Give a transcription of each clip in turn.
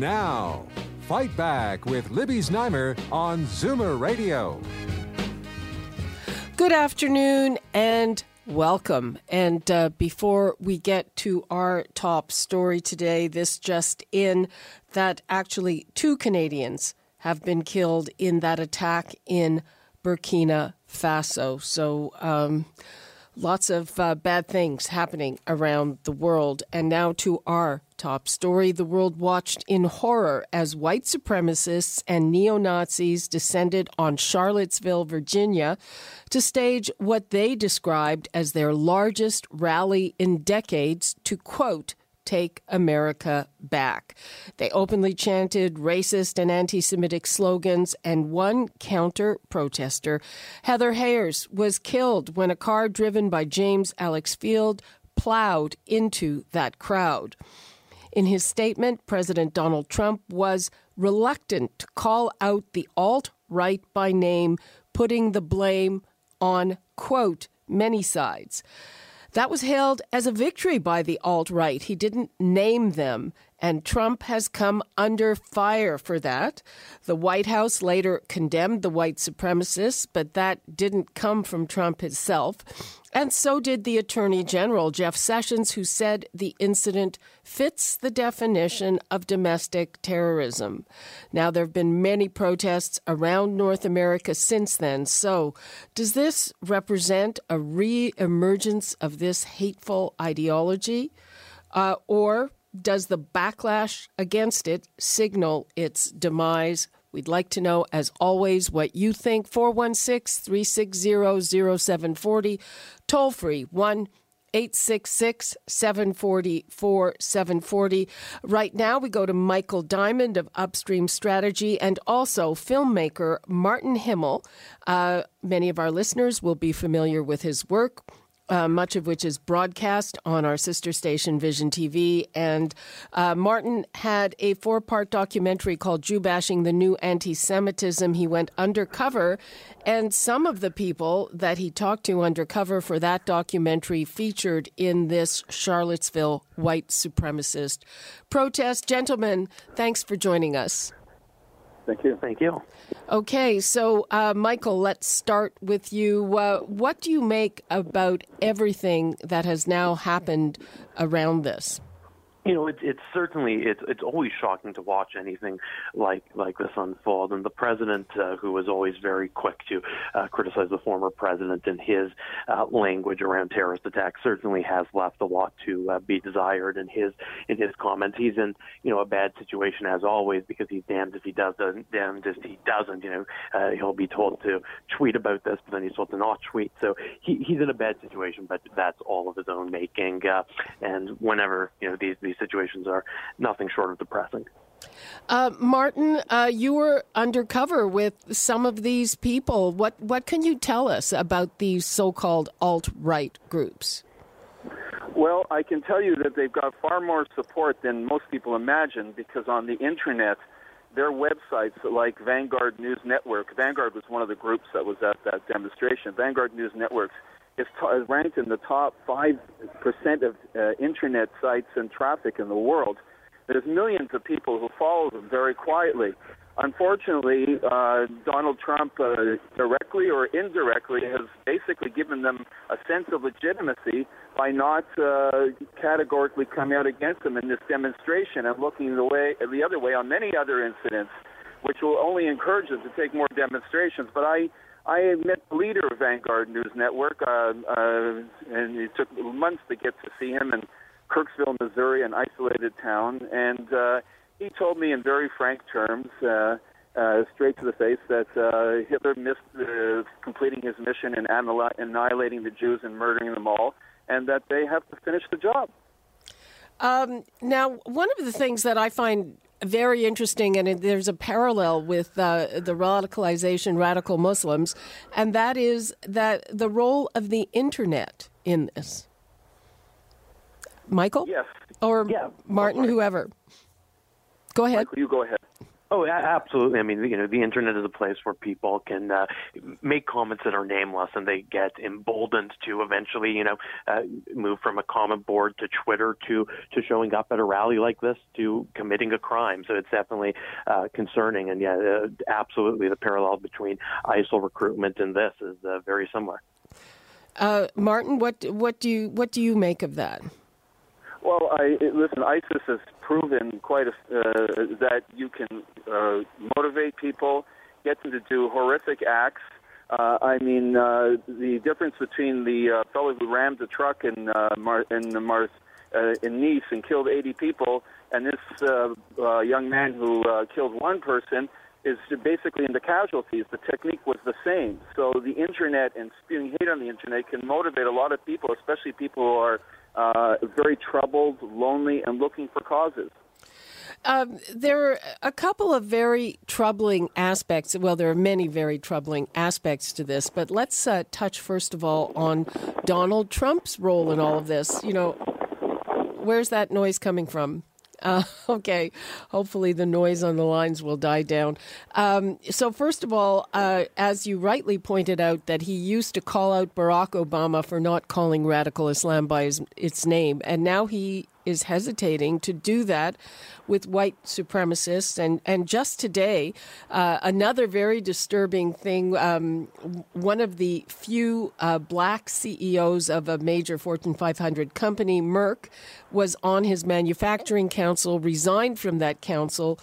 Now, Fight Back with Libby Znaimer on Zoomer Radio. Good afternoon and welcome. And uh, before we get to our top story today, this just in that actually two Canadians have been killed in that attack in Burkina Faso. So, um, lots of uh, bad things happening around the world. And now to our top story. The world watched in horror as white supremacists and neo Nazis descended on Charlottesville, Virginia, to stage what they described as their largest rally in decades to, quote, Take America Back. They openly chanted racist and anti Semitic slogans, and one counter protester, Heather Hayers, was killed when a car driven by James Alex Field plowed into that crowd. In his statement, President Donald Trump was reluctant to call out the alt right by name, putting the blame on, quote, many sides. That was hailed as a victory by the alt right. He didn't name them, and Trump has come under fire for that. The White House later condemned the white supremacists, but that didn't come from Trump himself. And so did the Attorney General, Jeff Sessions, who said the incident fits the definition of domestic terrorism. Now, there have been many protests around North America since then. So, does this represent a re emergence of this hateful ideology? Uh, or does the backlash against it signal its demise? We'd like to know, as always, what you think. 416 360 0740, toll free 1 866 744 740. Right now, we go to Michael Diamond of Upstream Strategy and also filmmaker Martin Himel. Uh, many of our listeners will be familiar with his work uh, much of which is broadcast on our sister station Vision TV. And uh, Martin had a four part documentary called Jew Bashing the New Anti Semitism. He went undercover, and some of the people that he talked to undercover for that documentary featured in this Charlottesville white supremacist protest. Gentlemen, thanks for joining us. Thank you. Thank you. Okay, so uh, Michael, let's start with you. Uh, what do you make about everything that has now happened around this? You know, it's it's certainly it's it's always shocking to watch anything like like this unfold. And the president, uh, who was always very quick to uh, criticize the former president and his uh, language around terrorist attacks, certainly has left a lot to uh, be desired in his in his comments. He's in you know a bad situation as always because he's damned if he does, damned if he doesn't. You know, uh, he'll be told to tweet about this, but then he's told to not tweet. So he, he's in a bad situation, but that's all of his own making. Uh, and whenever you know these these situations are nothing short of depressing. Uh, Martin, uh, you were undercover with some of these people. What what can you tell us about these so-called alt-right groups? Well, I can tell you that they've got far more support than most people imagine because on the internet, their websites like Vanguard News Network, Vanguard was one of the groups that was at that demonstration. Vanguard News Networks is t- ranked in the top 5% of uh, internet sites and traffic in the world. There's millions of people who follow them very quietly. Unfortunately, uh, Donald Trump, uh, directly or indirectly, has basically given them a sense of legitimacy by not uh, categorically coming out against them in this demonstration and looking the way the other way on many other incidents, which will only encourage them to take more demonstrations. But I I met the leader of Vanguard News Network, uh, uh, and it took months to get to see him in Kirksville, Missouri, an isolated town. And uh, he told me in very frank terms, uh, uh, straight to the face, that uh, Hitler missed uh, completing his mission in annihilating the Jews and murdering them all, and that they have to finish the job. Um, now, one of the things that I find very interesting, and there's a parallel with uh, the radicalization, radical Muslims, and that is that the role of the internet in this. Michael? Yes. Or yeah. Martin, whoever. Go ahead. Michael, you go ahead. Oh, absolutely. I mean, you know, the internet is a place where people can uh, make comments that are nameless, and they get emboldened to eventually, you know, uh, move from a comment board to Twitter to to showing up at a rally like this to committing a crime. So it's definitely uh, concerning, and yeah, uh, absolutely, the parallel between ISIL recruitment and this is uh, very similar. Uh, Martin, what what do you what do you make of that? Well, I listen. ISIS has proven quite a, uh, that you can uh, motivate people, get them to do horrific acts. Uh, I mean, uh, the difference between the uh, fellow who rammed the truck in uh, Mar- in Mars uh, in Nice and killed 80 people, and this uh, uh, young man who uh, killed one person is basically in the casualties. The technique was the same. So the internet and spewing hate on the internet can motivate a lot of people, especially people who are uh, very troubled, lonely, and looking for causes. Um, there are a couple of very troubling aspects. Well, there are many very troubling aspects to this, but let's uh, touch first of all on Donald Trump's role in all of this. You know, where's that noise coming from? Uh, okay, hopefully the noise on the lines will die down. Um, so, first of all, uh, as you rightly pointed out, that he used to call out Barack Obama for not calling radical Islam by his, its name, and now he is hesitating to do that with white supremacists. And, and just today, uh, another very disturbing thing um, one of the few uh, black CEOs of a major Fortune 500 company, Merck, was on his manufacturing council, resigned from that council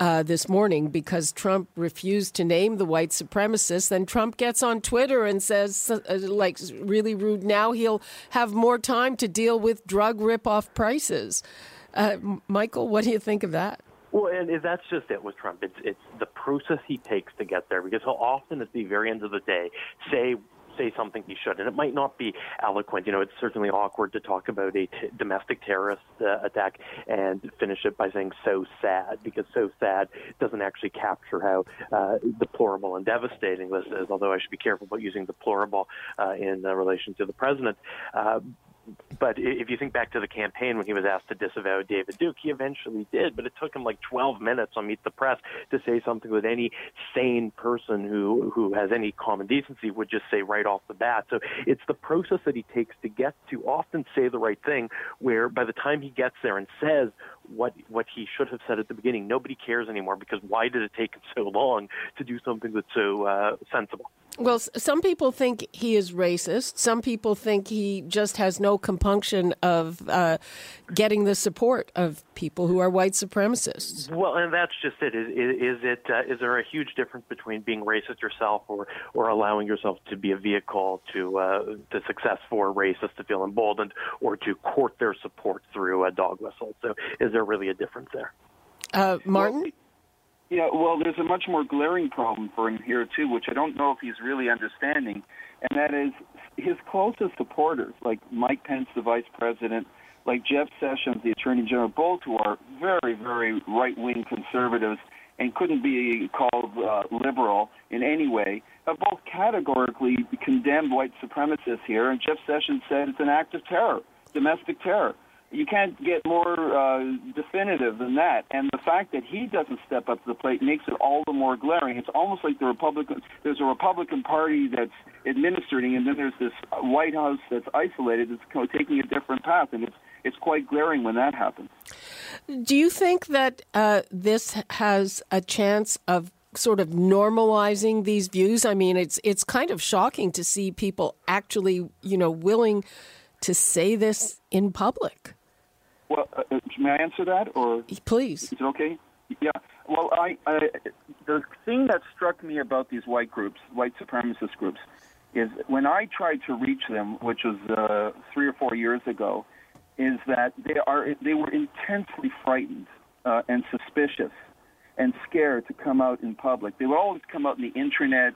uh, this morning because Trump refused to name the white supremacists. Then Trump gets on Twitter and says, uh, like, really rude, now he'll have more time to deal with drug ripoff prices. Uh, Michael, what do you think of that? Well, and that's just it with Trump. It's it's the process he takes to get there because he'll often at the very end of the day say say something he should, and it might not be eloquent. You know, it's certainly awkward to talk about a t- domestic terrorist uh, attack and finish it by saying "so sad," because "so sad" doesn't actually capture how uh, deplorable and devastating this is. Although I should be careful about using deplorable uh, in uh, relation to the president. But if you think back to the campaign when he was asked to disavow David Duke, he eventually did. But it took him like 12 minutes on Meet the Press to say something that any sane person who who has any common decency would just say right off the bat. So it's the process that he takes to get to often say the right thing. Where by the time he gets there and says what what he should have said at the beginning, nobody cares anymore because why did it take him so long to do something that's so uh, sensible? Well, some people think he is racist. Some people think he just has no compunction of uh, getting the support of people who are white supremacists. Well, and that's just it. Is, is it? Uh, is there a huge difference between being racist yourself or or allowing yourself to be a vehicle to uh, to success for racists to feel emboldened or to court their support through a dog whistle? So, is there really a difference there? Uh, Martin. Well, yeah, well, there's a much more glaring problem for him here too, which I don't know if he's really understanding, and that is his closest supporters, like Mike Pence, the vice president, like Jeff Sessions, the attorney general, both who are very, very right-wing conservatives and couldn't be called uh, liberal in any way, have both categorically condemned white supremacists here. And Jeff Sessions said it's an act of terror, domestic terror you can't get more uh, definitive than that. And the fact that he doesn't step up to the plate makes it all the more glaring. It's almost like the Republican there's a Republican Party that's administering, and then there's this White House that's isolated, that's taking a different path, and it's it's quite glaring when that happens. Do you think that uh, this has a chance of sort of normalizing these views? I mean, it's it's kind of shocking to see people actually, you know, willing to say this in public. Well, uh, uh, may I answer that, or please? Is it okay? Yeah. Well, I, I the thing that struck me about these white groups, white supremacist groups, is when I tried to reach them, which was uh, three or four years ago, is that they are they were intensely frightened uh, and suspicious and scared to come out in public. They would always come out in the internet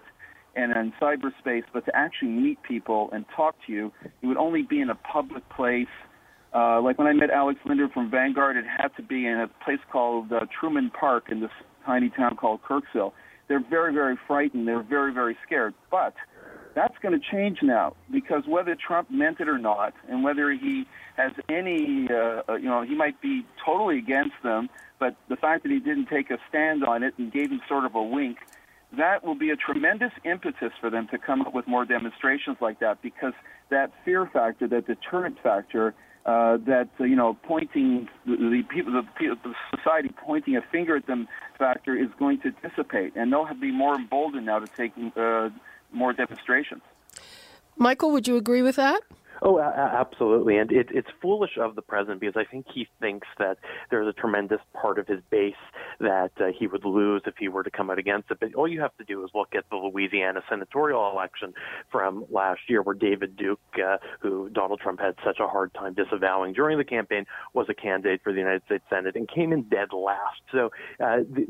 and in cyberspace, but to actually meet people and talk to you, it would only be in a public place Uh, like when I met Alex Linder from Vanguard, it had to be in a place called uh, Truman Park in this tiny town called Kirksville. They're very, very frightened. They're very, very scared. But that's going to change now because whether Trump meant it or not, and whether he has any, uh, uh, you know, he might be totally against them, but the fact that he didn't take a stand on it and gave him sort of a wink, that will be a tremendous impetus for them to come up with more demonstrations like that because that fear factor, that deterrent factor, uh, that uh, you know pointing the, the people, the, the society pointing a finger at them factor is going to dissipate, and they'll be more emboldened now to take uh, more demonstrations. Michael, would you agree with that? Oh, absolutely. And it, it's foolish of the president because I think he thinks that there's a tremendous part of his base that uh, he would lose if he were to come out against it. But all you have to do is look at the Louisiana senatorial election from last year, where David Duke, uh, who Donald Trump had such a hard time disavowing during the campaign, was a candidate for the United States Senate and came in dead last. So uh, the,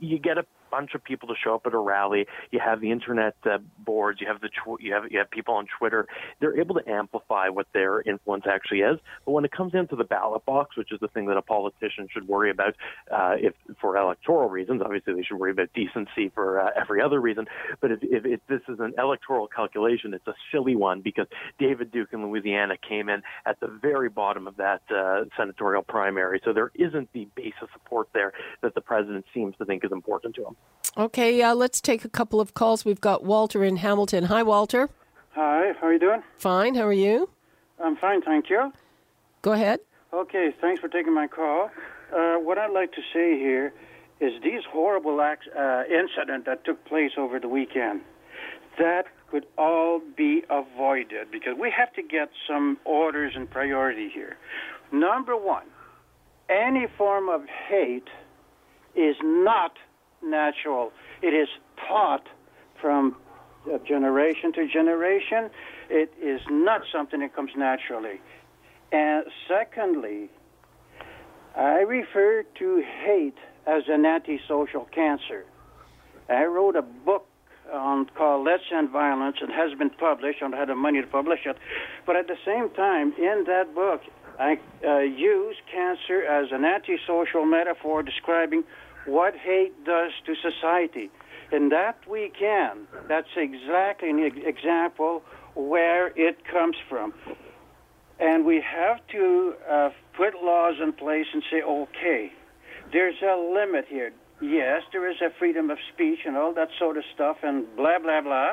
you get a bunch of people to show up at a rally. You have the internet uh, boards. You have the tw- you have you have people on Twitter. They're able to amplify what their influence actually is. But when it comes into the ballot box, which is the thing that a politician should worry about, uh, if for electoral reasons, obviously they should worry about decency for uh, every other reason. But if, if, if this is an electoral calculation, it's a silly one because David Duke in Louisiana came in at the very bottom of that uh, senatorial primary. So there isn't the base of support there that the president seems to think is important to him. Okay, uh, let's take a couple of calls. We've got Walter in Hamilton. Hi, Walter. Hi, how are you doing? Fine, how are you? I'm fine, thank you. Go ahead. Okay, thanks for taking my call. Uh, what I'd like to say here is these horrible acts, uh, incident that took place over the weekend, that could all be avoided because we have to get some orders and priority here. Number one, any form of hate is not natural. It is taught from generation to generation. It is not something that comes naturally. And secondly, I refer to hate as an antisocial cancer. I wrote a book um, called Let's End Violence. It has been published. I don't have the money to publish it. But at the same time, in that book, I uh, use cancer as an antisocial metaphor describing what hate does to society. And that we can. That's exactly an example where it comes from. And we have to uh, put laws in place and say, okay, there's a limit here. Yes, there is a freedom of speech and all that sort of stuff and blah, blah, blah.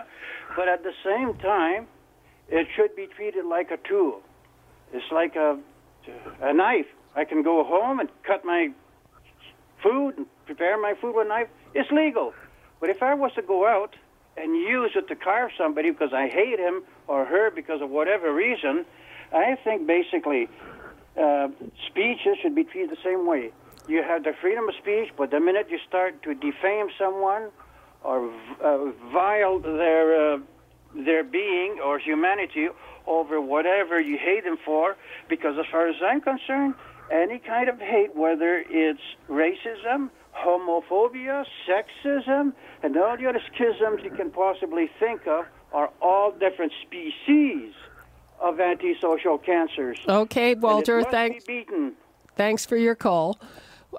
But at the same time, it should be treated like a tool. It's like a, a knife. I can go home and cut my food and prepare my food with a knife, it's legal. But if I was to go out and use it to carve somebody because I hate him or her because of whatever reason, I think basically uh, speeches should be treated the same way. You have the freedom of speech, but the minute you start to defame someone or uh, vile their uh, their being or humanity over whatever you hate them for, because as far as I'm concerned, any kind of hate, whether it's racism, homophobia, sexism, and all the other schisms you can possibly think of are all different species of antisocial cancers. Okay, Walter, thanks. Thanks for your call.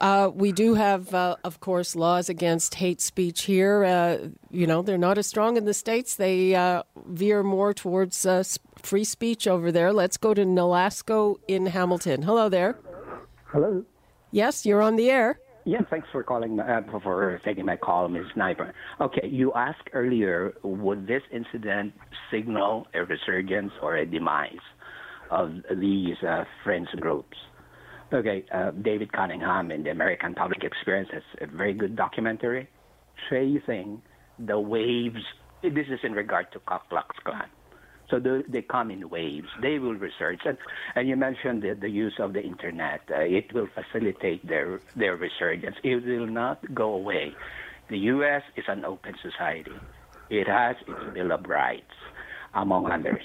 Uh, we do have, uh, of course, laws against hate speech here. Uh, you know, they're not as strong in the States. They uh, veer more towards uh, free speech over there. Let's go to Nolasco in Hamilton. Hello there. Hello. Yes, you're on the air. Yeah, thanks for calling uh, for taking my call, Ms. Znaimer. Okay, you asked earlier, would this incident signal a resurgence or a demise of these uh, groups? Okay, uh, David Cunningham in the American Public Experience has a very good documentary tracing the waves. This is in regard to Ku Klux Klan so the, they come in waves. They will research, and and you mentioned the, the use of the internet. Uh, it will facilitate their their resurgence. It will not go away. The U.S. is an open society. It has its Bill of Rights, among others.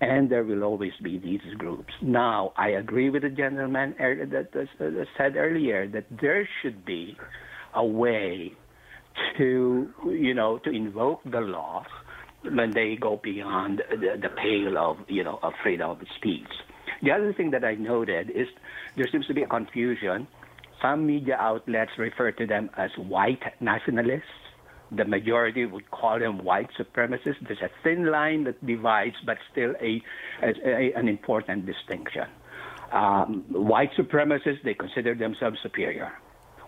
And there will always be these groups. Now, I agree with the gentleman er, that, said earlier that there should be a way to, you know, to invoke the laws when they go beyond the, the pale of you know of freedom of speech. The other thing that I noted is there seems to be a confusion. Some media outlets refer to them as white nationalists. The majority would call them white supremacists. There's a thin line that divides, but still a, a, a an important distinction. Um, white supremacists, they consider themselves superior.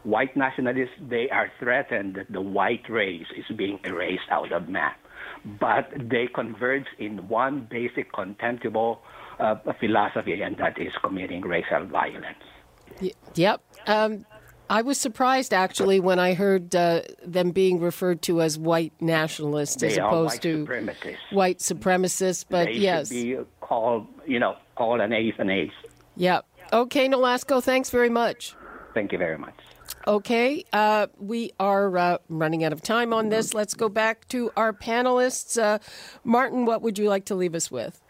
White nationalists, they are threatened that the white race is being erased out of map. But they converge in one basic contemptible uh, philosophy, and that is committing racial violence. Y- yep. Um, I was surprised actually when I heard uh, them being referred to as white nationalists they as opposed white to supremacists. white supremacists. But they yes, should be called, you know, called an ace an ace. yep. Okay, Nolasco, thanks very much. Thank you very much. Okay, uh, we are uh, running out of time on this. Let's go back to our panelists. Uh, Martin, what would you like to leave us with?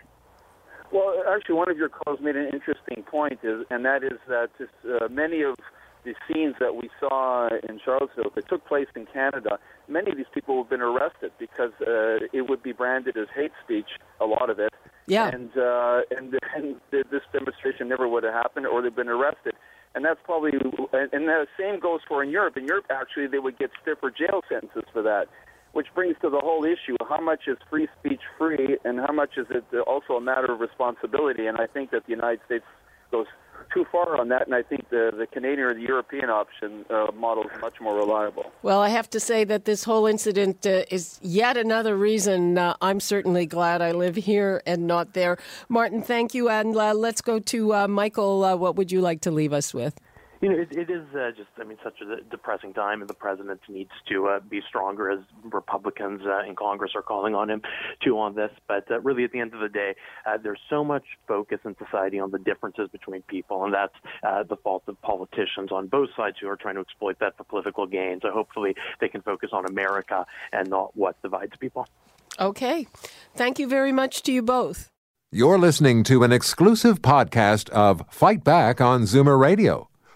Well, actually, one of your calls made an interesting point, is, and that is that just, uh, many of the scenes that we saw in Charlottesville that took place in Canada, many of these people have been arrested because uh, it would be branded as hate speech, a lot of it. Yeah. And uh, and, and this demonstration never would have happened, or they've been arrested. And that's probably, and the same goes for in Europe. In Europe, actually, they would get stiffer jail sentences for that, which brings to the whole issue: how much is free speech free, and how much is it also a matter of responsibility? And I think that the United States goes too far on that, and I think the the Canadian or the European option uh, model is much more reliable. Well, I have to say that this whole incident uh, is yet another reason uh, I'm certainly glad I live here and not there. Martin, thank you. And uh, let's go to uh, Michael. Uh, what would you like to leave us with? You know, it, it is uh, just, I mean, such a depressing time, and the president needs to uh, be stronger as Republicans uh, in Congress are calling on him to on this. But uh, really, at the end of the day, uh, there's so much focus in society on the differences between people, and that's uh, the fault of politicians on both sides who are trying to exploit that for political gain. So hopefully, they can focus on America and not what divides people. Okay. Thank you very much to you both. You're listening to an exclusive podcast of Fight Back on Zoomer Radio,